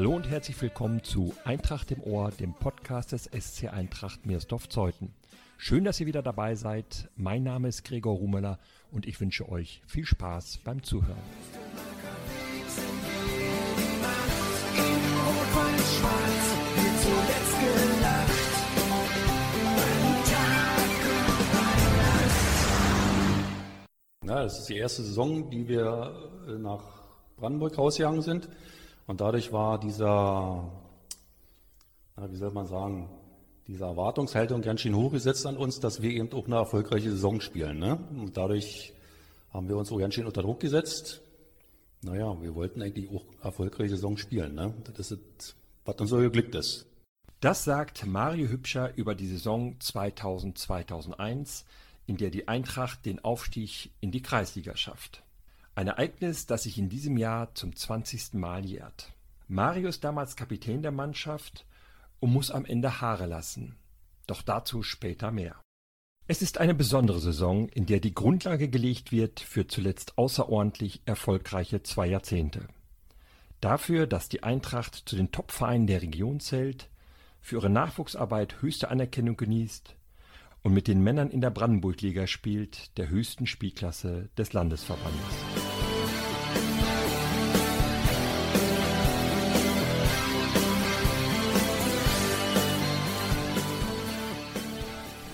Hallo und herzlich willkommen zu Eintracht im Ohr, dem Podcast des SC Eintracht Meersdorf-Zeuthen. Schön, dass ihr wieder dabei seid. Mein Name ist Gregor Rumeler und ich wünsche euch viel Spaß beim Zuhören. Ja, das ist die erste Saison, die wir äh, nach Brandenburg rausgegangen sind. Und dadurch war dieser, wie soll man sagen, diese Erwartungshaltung ganz schön hochgesetzt an uns, dass wir eben auch eine erfolgreiche Saison spielen. Ne? Und dadurch haben wir uns auch ganz schön unter Druck gesetzt. Naja, wir wollten eigentlich auch erfolgreiche Saison spielen. Ne? Das ist, was uns so geglückt ist. Das sagt Mario Hübscher über die Saison 2000-2001, in der die Eintracht den Aufstieg in die Kreisliga schafft. Ein Ereignis, das sich in diesem Jahr zum 20. Mal jährt. Mario ist damals Kapitän der Mannschaft und muss am Ende Haare lassen. Doch dazu später mehr. Es ist eine besondere Saison, in der die Grundlage gelegt wird für zuletzt außerordentlich erfolgreiche zwei Jahrzehnte. Dafür, dass die Eintracht zu den Top-Vereinen der Region zählt, für ihre Nachwuchsarbeit höchste Anerkennung genießt und mit den Männern in der Brandenburg-Liga spielt, der höchsten Spielklasse des Landesverbandes.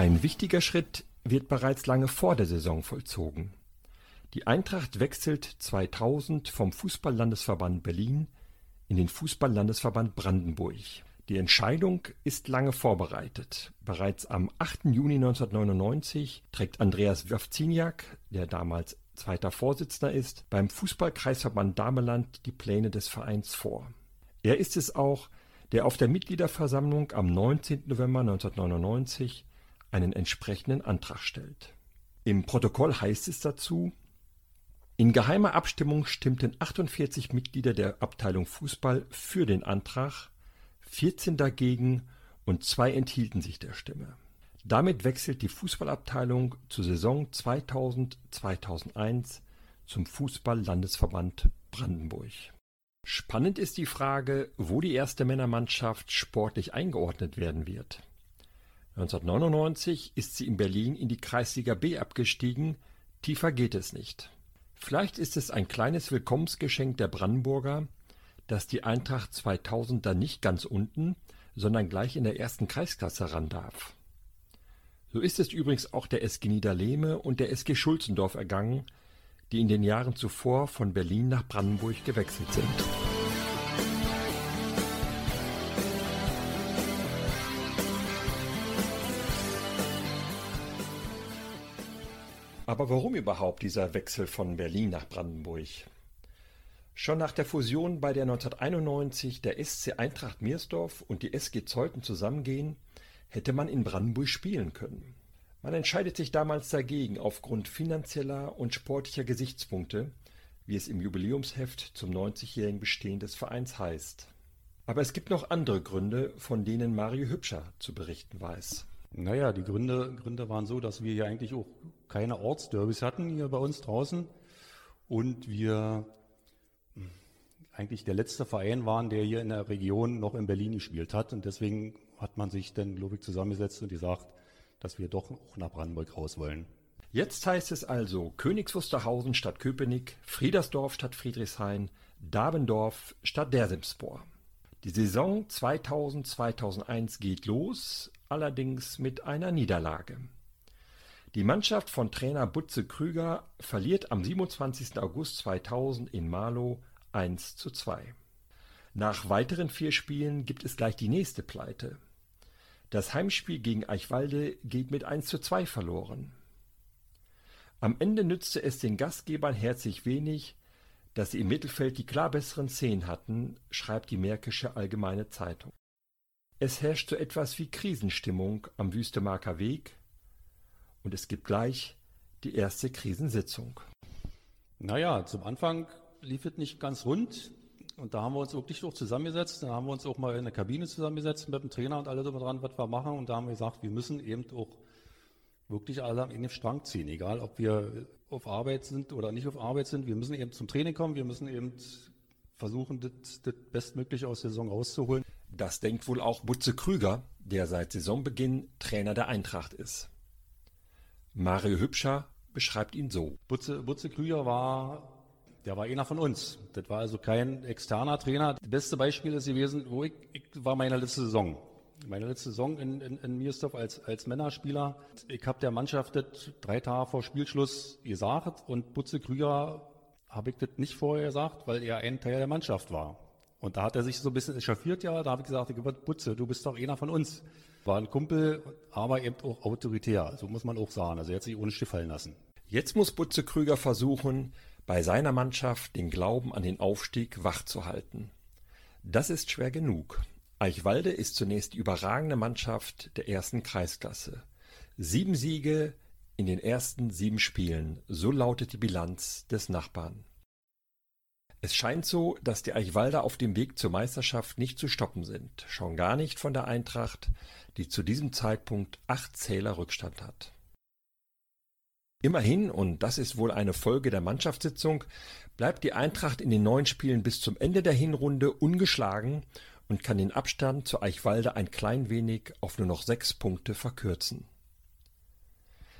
Ein wichtiger Schritt wird bereits lange vor der Saison vollzogen. Die Eintracht wechselt 2000 vom Fußball-Landesverband Berlin in den Fußball-Landesverband Brandenburg. Die Entscheidung ist lange vorbereitet. Bereits am 8. Juni 1999 trägt Andreas Wawziniak, der damals zweiter Vorsitzender ist, beim Fußballkreisverband Dameland die Pläne des Vereins vor. Er ist es auch, der auf der Mitgliederversammlung am 19. November 1999 einen entsprechenden Antrag stellt. Im Protokoll heißt es dazu, in geheimer Abstimmung stimmten 48 Mitglieder der Abteilung Fußball für den Antrag, 14 dagegen und zwei enthielten sich der Stimme. Damit wechselt die Fußballabteilung zur Saison 2000-2001 zum Fußball-Landesverband Brandenburg. Spannend ist die Frage, wo die erste Männermannschaft sportlich eingeordnet werden wird. 1999 ist sie in Berlin in die Kreisliga B abgestiegen, tiefer geht es nicht. Vielleicht ist es ein kleines Willkommensgeschenk der Brandenburger, dass die Eintracht 2000 dann nicht ganz unten, sondern gleich in der ersten Kreisklasse ran darf. So ist es übrigens auch der SG Niederlehme und der SG Schulzendorf ergangen, die in den Jahren zuvor von Berlin nach Brandenburg gewechselt sind. Aber warum überhaupt dieser Wechsel von Berlin nach Brandenburg? Schon nach der Fusion, bei der 1991 der SC Eintracht Meersdorf und die SG Zeuthen zusammengehen, hätte man in Brandenburg spielen können. Man entscheidet sich damals dagegen aufgrund finanzieller und sportlicher Gesichtspunkte, wie es im Jubiläumsheft zum 90-jährigen Bestehen des Vereins heißt. Aber es gibt noch andere Gründe, von denen Mario Hübscher zu berichten weiß. Naja, die Gründe, Gründe waren so, dass wir ja eigentlich auch keine Ortsderbys hatten hier bei uns draußen und wir eigentlich der letzte Verein waren, der hier in der Region noch in Berlin gespielt hat. Und deswegen hat man sich dann, glaube ich, zusammengesetzt und gesagt, dass wir doch auch nach Brandenburg raus wollen. Jetzt heißt es also Königs Wusterhausen statt Köpenick, Friedersdorf statt Friedrichshain, Dabendorf statt Dersimspor. Die Saison 2000-2001 geht los, allerdings mit einer Niederlage. Die Mannschaft von Trainer Butze Krüger verliert am 27. August 2000 in Marlow 1 zu 2. Nach weiteren vier Spielen gibt es gleich die nächste Pleite. Das Heimspiel gegen Eichwalde geht mit 1 zu 2 verloren. Am Ende nützte es den Gastgebern herzlich wenig, dass sie im Mittelfeld die klar besseren Szenen hatten, schreibt die Märkische Allgemeine Zeitung. Es herrscht so etwas wie Krisenstimmung am Wüstemarker Weg und es gibt gleich die erste Krisensitzung. Naja, zum Anfang lief es nicht ganz rund. Und da haben wir uns wirklich auch zusammengesetzt. Da haben wir uns auch mal in der Kabine zusammengesetzt mit dem Trainer und alle drüber dran, was wir machen. Und da haben wir gesagt, wir müssen eben auch wirklich alle in den Strang ziehen, egal ob wir auf Arbeit sind oder nicht auf Arbeit sind. Wir müssen eben zum Training kommen, wir müssen eben versuchen, das, das Bestmögliche aus der Saison rauszuholen. Das denkt wohl auch Butze Krüger, der seit Saisonbeginn Trainer der Eintracht ist. Mario Hübscher beschreibt ihn so. Butze, Butze Krüger war der war einer von uns. Das war also kein externer Trainer. Das beste Beispiel ist gewesen, wo ich, ich war meine letzte Saison. Meine letzte Saison in, in, in Miersdorf als, als Männerspieler. Ich habe der Mannschaft das drei Tage vor Spielschluss gesagt und Butze Krüger habe ich das nicht vorher gesagt, weil er ein Teil der Mannschaft war. Und da hat er sich so ein bisschen echauffiert, ja, da habe ich gesagt, Butze, du bist doch einer von uns. War ein Kumpel, aber eben auch autoritär, so muss man auch sagen. Also er hat sich ohne Stift fallen lassen. Jetzt muss Butze Krüger versuchen, bei seiner Mannschaft den Glauben an den Aufstieg wachzuhalten. Das ist schwer genug. Eichwalde ist zunächst die überragende Mannschaft der ersten Kreisklasse. Sieben Siege in den ersten sieben Spielen, so lautet die Bilanz des Nachbarn. Es scheint so, dass die Eichwalder auf dem Weg zur Meisterschaft nicht zu stoppen sind, schon gar nicht von der Eintracht, die zu diesem Zeitpunkt acht Zähler Rückstand hat. Immerhin, und das ist wohl eine Folge der Mannschaftssitzung, bleibt die Eintracht in den neun Spielen bis zum Ende der Hinrunde ungeschlagen und kann den Abstand zu Eichwalde ein klein wenig auf nur noch sechs Punkte verkürzen.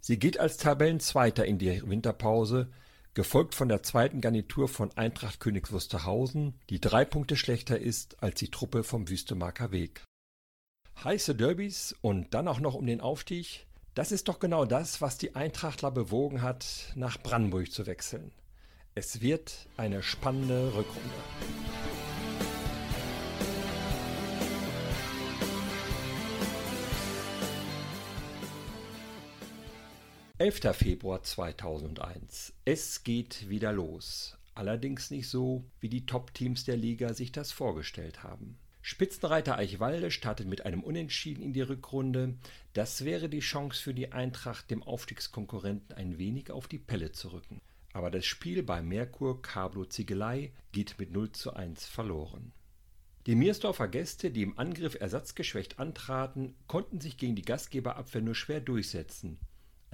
Sie geht als Tabellenzweiter in die Winterpause, gefolgt von der zweiten Garnitur von Eintracht Königs Wusterhausen, die drei Punkte schlechter ist als die Truppe vom Wüstemarker Weg. Heiße Derbys und dann auch noch um den Aufstieg, das ist doch genau das, was die Eintrachtler bewogen hat, nach Brandenburg zu wechseln. Es wird eine spannende Rückrunde. Elfter Februar 2001. Es geht wieder los. Allerdings nicht so, wie die Top-Teams der Liga sich das vorgestellt haben. Spitzenreiter Eichwalde startet mit einem Unentschieden in die Rückrunde. Das wäre die Chance für die Eintracht, dem Aufstiegskonkurrenten ein wenig auf die Pelle zu rücken. Aber das Spiel bei Merkur Cablo Ziegelei geht mit 0 zu 1 verloren. Die Miersdorfer Gäste, die im Angriff ersatzgeschwächt antraten, konnten sich gegen die Gastgeberabwehr nur schwer durchsetzen,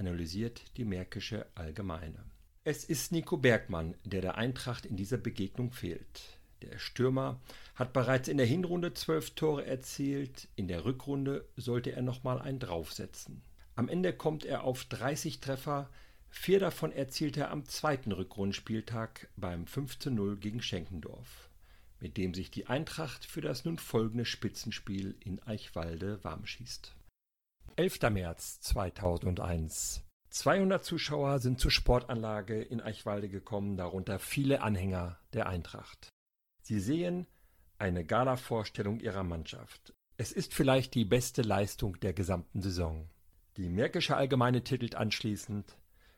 analysiert die Märkische Allgemeine. Es ist Nico Bergmann, der der Eintracht in dieser Begegnung fehlt. Der Stürmer hat bereits in der Hinrunde zwölf Tore erzielt, in der Rückrunde sollte er nochmal einen draufsetzen. Am Ende kommt er auf 30 Treffer, vier davon erzielt er am zweiten Rückrundenspieltag beim 5:0 gegen Schenkendorf, mit dem sich die Eintracht für das nun folgende Spitzenspiel in Eichwalde warm schießt. 11. März 2001 200 Zuschauer sind zur Sportanlage in Eichwalde gekommen, darunter viele Anhänger der Eintracht. Sie sehen eine Gala-Vorstellung ihrer Mannschaft. Es ist vielleicht die beste Leistung der gesamten Saison. Die Märkische Allgemeine titelt anschließend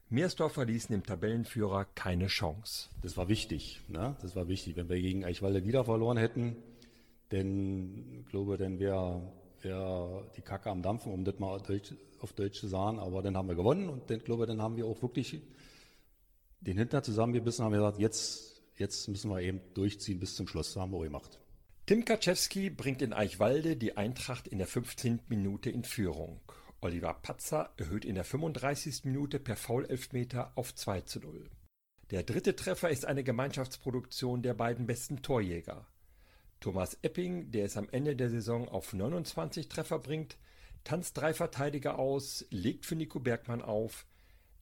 Meersdorfer ließen dem Tabellenführer keine Chance. Das war wichtig, ne? Das war wichtig. Wenn wir gegen Eichwalde wieder verloren hätten, dann ich glaube, dann wäre wär die Kacke am Dampfen, um das mal Deutsch, auf Deutsch zu sagen. Aber dann haben wir gewonnen und dann glaube, dann haben wir auch wirklich den Hintern zusammengebissen, haben wir gesagt, jetzt jetzt müssen wir eben durchziehen bis zum Schluss. Das haben wir auch gemacht. Tim Kaczewski bringt in Eichwalde die Eintracht in der 15. Minute in Führung. Oliver Patzer erhöht in der 35. Minute per Foul-Elfmeter auf 2 zu 0. Der dritte Treffer ist eine Gemeinschaftsproduktion der beiden besten Torjäger. Thomas Epping, der es am Ende der Saison auf 29 Treffer bringt, tanzt drei Verteidiger aus, legt für Nico Bergmann auf,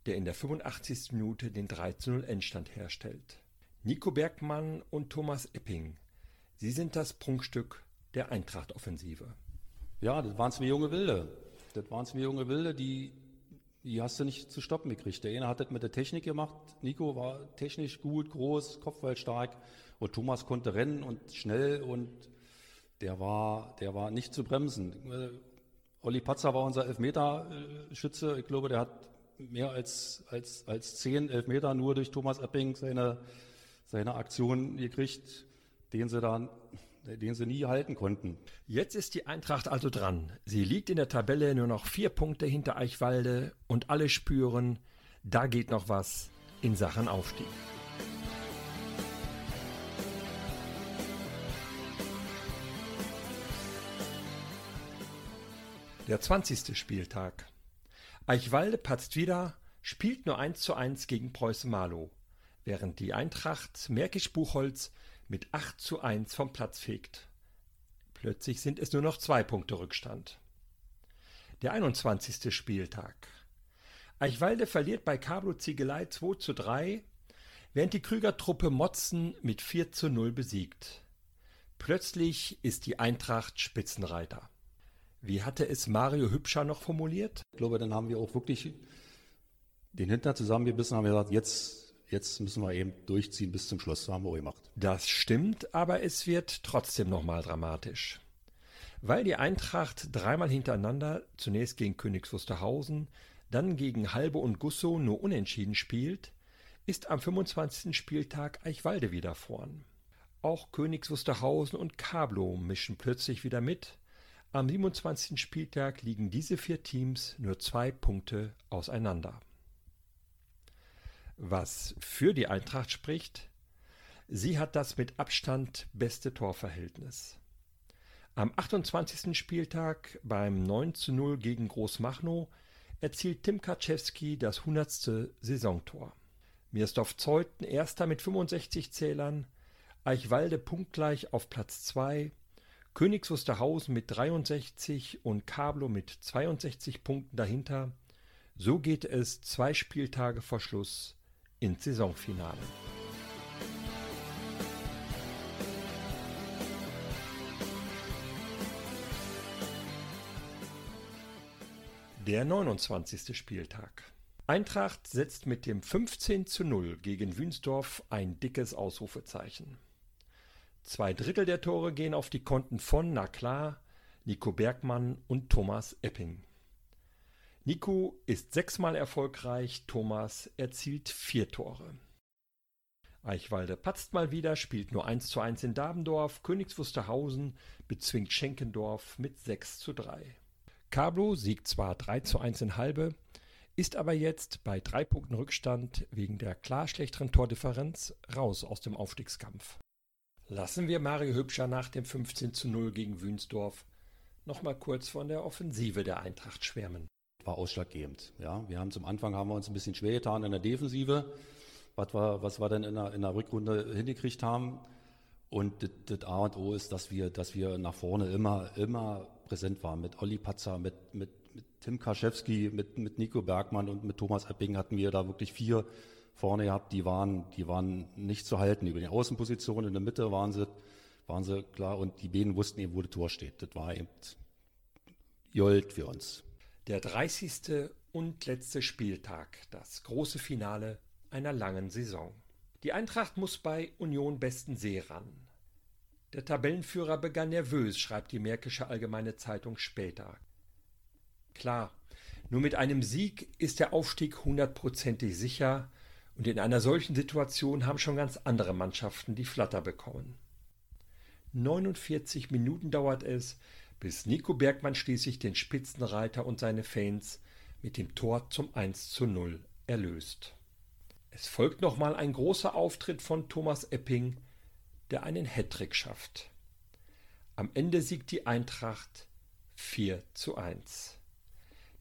der in der 85. Minute den 3 zu 0 Endstand herstellt. Nico Bergmann und Thomas Epping. Sie sind das Prunkstück der Eintracht-Offensive. Ja, das waren zwei junge Wilde. Das waren zwei junge Wilde, die, die hast du nicht zu stoppen gekriegt. Der eine hat das mit der Technik gemacht. Nico war technisch gut, groß, kopfballstark. Und Thomas konnte rennen und schnell und der war, der war nicht zu bremsen. Olli Patzer war unser Elfmeterschütze. Ich glaube, der hat mehr als, als, als zehn Elfmeter nur durch Thomas Epping seine seine Aktion gekriegt, den sie dann den sie nie halten konnten. Jetzt ist die Eintracht also dran. Sie liegt in der Tabelle nur noch vier Punkte hinter Eichwalde und alle spüren, da geht noch was in Sachen Aufstieg. Der 20. Spieltag. Eichwalde patzt wieder, spielt nur 1 zu 1 gegen Preußen Marlow, während die Eintracht Märkisch-Buchholz mit 8 zu 1 vom Platz fegt. Plötzlich sind es nur noch zwei Punkte Rückstand. Der 21. Spieltag. Eichwalde verliert bei Cablo Ziegelei 2 zu 3, während die Krüger-Truppe Motzen mit 4 zu 0 besiegt. Plötzlich ist die Eintracht Spitzenreiter. Wie hatte es Mario Hübscher noch formuliert? Ich glaube, dann haben wir auch wirklich den Hintern zusammengebissen und haben gesagt, jetzt, jetzt müssen wir eben durchziehen bis zum Schluss. Das haben wir gemacht. Das stimmt, aber es wird trotzdem nochmal dramatisch. Weil die Eintracht dreimal hintereinander, zunächst gegen Königs Wusterhausen, dann gegen Halbe und Gusso nur unentschieden spielt, ist am 25. Spieltag Eichwalde wieder vorn. Auch Königs Wusterhausen und Kablo mischen plötzlich wieder mit. Am 27. Spieltag liegen diese vier Teams nur zwei Punkte auseinander. Was für die Eintracht spricht, sie hat das mit Abstand beste Torverhältnis. Am 28. Spieltag beim 9 zu 0 gegen Großmachnow erzielt Tim Kaczewski das 100. Saisontor. Mirsdorf Zeuthen erster mit 65 Zählern, Eichwalde punktgleich auf Platz 2, Königs Wusterhausen mit 63 und Kablo mit 62 Punkten dahinter. So geht es zwei Spieltage vor Schluss ins Saisonfinale. Der 29. Spieltag. Eintracht setzt mit dem 15 zu 0 gegen Wünsdorf ein dickes Ausrufezeichen. Zwei Drittel der Tore gehen auf die Konten von, na klar, Nico Bergmann und Thomas Epping. Nico ist sechsmal erfolgreich, Thomas erzielt vier Tore. Eichwalde patzt mal wieder, spielt nur 1 zu 1 in Dabendorf, Königs Wusterhausen bezwingt Schenkendorf mit 6 zu 3. Cablo siegt zwar 3 zu 1 in Halbe, ist aber jetzt bei drei Punkten Rückstand wegen der klar schlechteren Tordifferenz raus aus dem Aufstiegskampf. Lassen wir Mario Hübscher nach dem 15 zu 0 gegen Wünsdorf nochmal kurz von der Offensive der Eintracht schwärmen. War ausschlaggebend. Ja, wir haben zum Anfang haben wir uns ein bisschen schwer getan in der Defensive, was wir, was wir dann in der, in der Rückrunde hingekriegt haben. Und das, A und O ist, dass wir, dass wir nach vorne immer, immer präsent waren. Mit Olli Patzer, mit, mit, mit Tim Kaschewski, mit, mit Nico Bergmann und mit Thomas Epping hatten wir da wirklich vier vorne gehabt, die waren, die waren nicht zu halten. Über die Außenposition in der Mitte waren sie, waren sie klar und die beiden wussten eben, wo das Tor steht. Das war eben Jolt für uns. Der 30. und letzte Spieltag, das große Finale einer langen Saison. Die Eintracht muss bei Union Bestensee ran. Der Tabellenführer begann nervös, schreibt die Märkische Allgemeine Zeitung später. Klar, nur mit einem Sieg ist der Aufstieg hundertprozentig sicher, und in einer solchen Situation haben schon ganz andere Mannschaften die Flatter bekommen. 49 Minuten dauert es, bis Nico Bergmann schließlich den Spitzenreiter und seine Fans mit dem Tor zum 1 zu 0 erlöst. Es folgt nochmal ein großer Auftritt von Thomas Epping, der einen Hattrick schafft. Am Ende siegt die Eintracht 4 zu 1.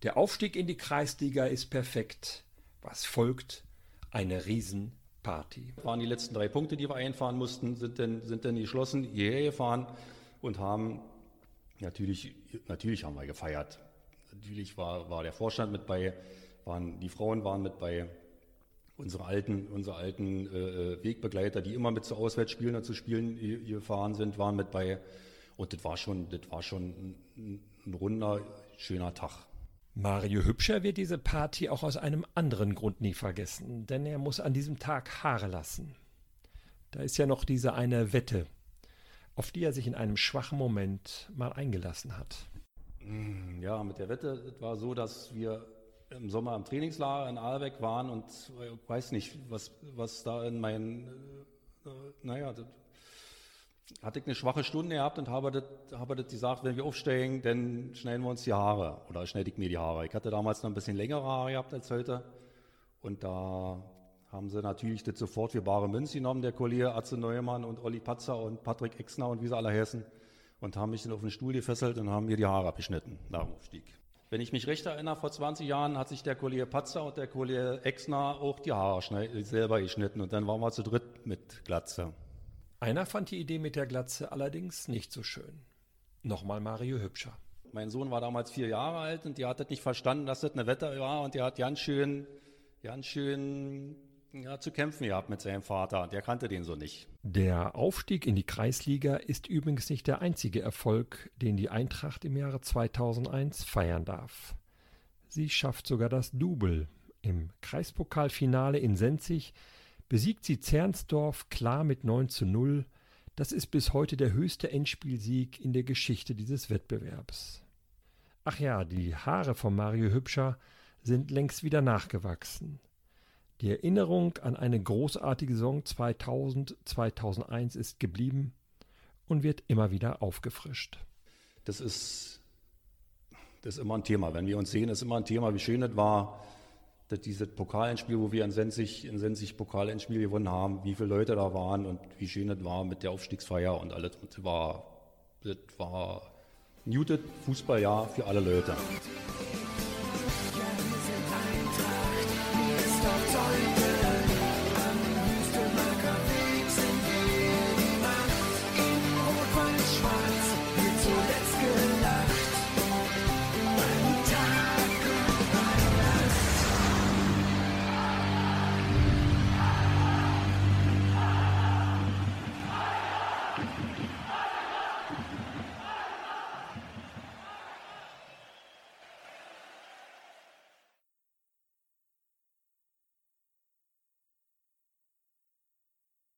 Der Aufstieg in die Kreisliga ist perfekt. Was folgt, eine Riesenparty. Waren die letzten drei Punkte, die wir einfahren mussten, sind dann, sind dann geschlossen, hierher gefahren und haben natürlich, natürlich haben wir gefeiert. Natürlich war, war der Vorstand mit bei, waren, die Frauen waren mit bei, unsere alten, unsere alten äh, Wegbegleiter, die immer mit zu Auswärtsspielen und zu Spielen gefahren sind, waren mit bei. Und das war schon, das war schon ein, ein runder, schöner Tag. Mario Hübscher wird diese Party auch aus einem anderen Grund nie vergessen, denn er muss an diesem Tag Haare lassen. Da ist ja noch diese eine Wette, auf die er sich in einem schwachen Moment mal eingelassen hat. Mm, ja, mit der Wette war so, dass wir im Sommer im Trainingslager in Aalbeck waren und ich weiß nicht, was, was da in meinen, äh, äh naja, das hatte ich eine schwache Stunde gehabt und habe das, habe das gesagt, wenn wir aufsteigen, dann schneiden wir uns die Haare oder schneide ich mir die Haare. Ich hatte damals noch ein bisschen längere Haare gehabt als heute und da haben sie natürlich das sofort für bare Münze genommen, der Kollege Atze Neumann und Olli Patzer und Patrick Exner und wie sie alle heißen und haben mich dann auf den Stuhl gefesselt und haben mir die Haare abgeschnitten nach dem Aufstieg. Wenn ich mich recht erinnere, vor 20 Jahren hat sich der Kollege Patzer und der Kollege Exner auch die Haare selber geschnitten und dann waren wir zu dritt mit Glatze. Einer fand die Idee mit der Glatze allerdings nicht so schön. Nochmal Mario Hübscher. Mein Sohn war damals vier Jahre alt und der hat das nicht verstanden, dass das eine Wetter war und der hat ganz schön, ganz schön ja, zu kämpfen gehabt mit seinem Vater. Der kannte den so nicht. Der Aufstieg in die Kreisliga ist übrigens nicht der einzige Erfolg, den die Eintracht im Jahre 2001 feiern darf. Sie schafft sogar das Double. Im Kreispokalfinale in Senzig besiegt sie Zernsdorf klar mit 9 zu 0. Das ist bis heute der höchste Endspielsieg in der Geschichte dieses Wettbewerbs. Ach ja, die Haare von Mario Hübscher sind längst wieder nachgewachsen. Die Erinnerung an eine großartige Saison 2000, 2001 ist geblieben und wird immer wieder aufgefrischt. Das ist, das ist immer ein Thema. Wenn wir uns sehen, ist immer ein Thema, wie schön es war, dass dieses Pokalendspiel, wo wir in Sensig, in Sensig Pokalendspiel gewonnen haben, wie viele Leute da waren und wie schön es war mit der Aufstiegsfeier und alles. Und das war, das war gutes Fußballjahr für alle Leute.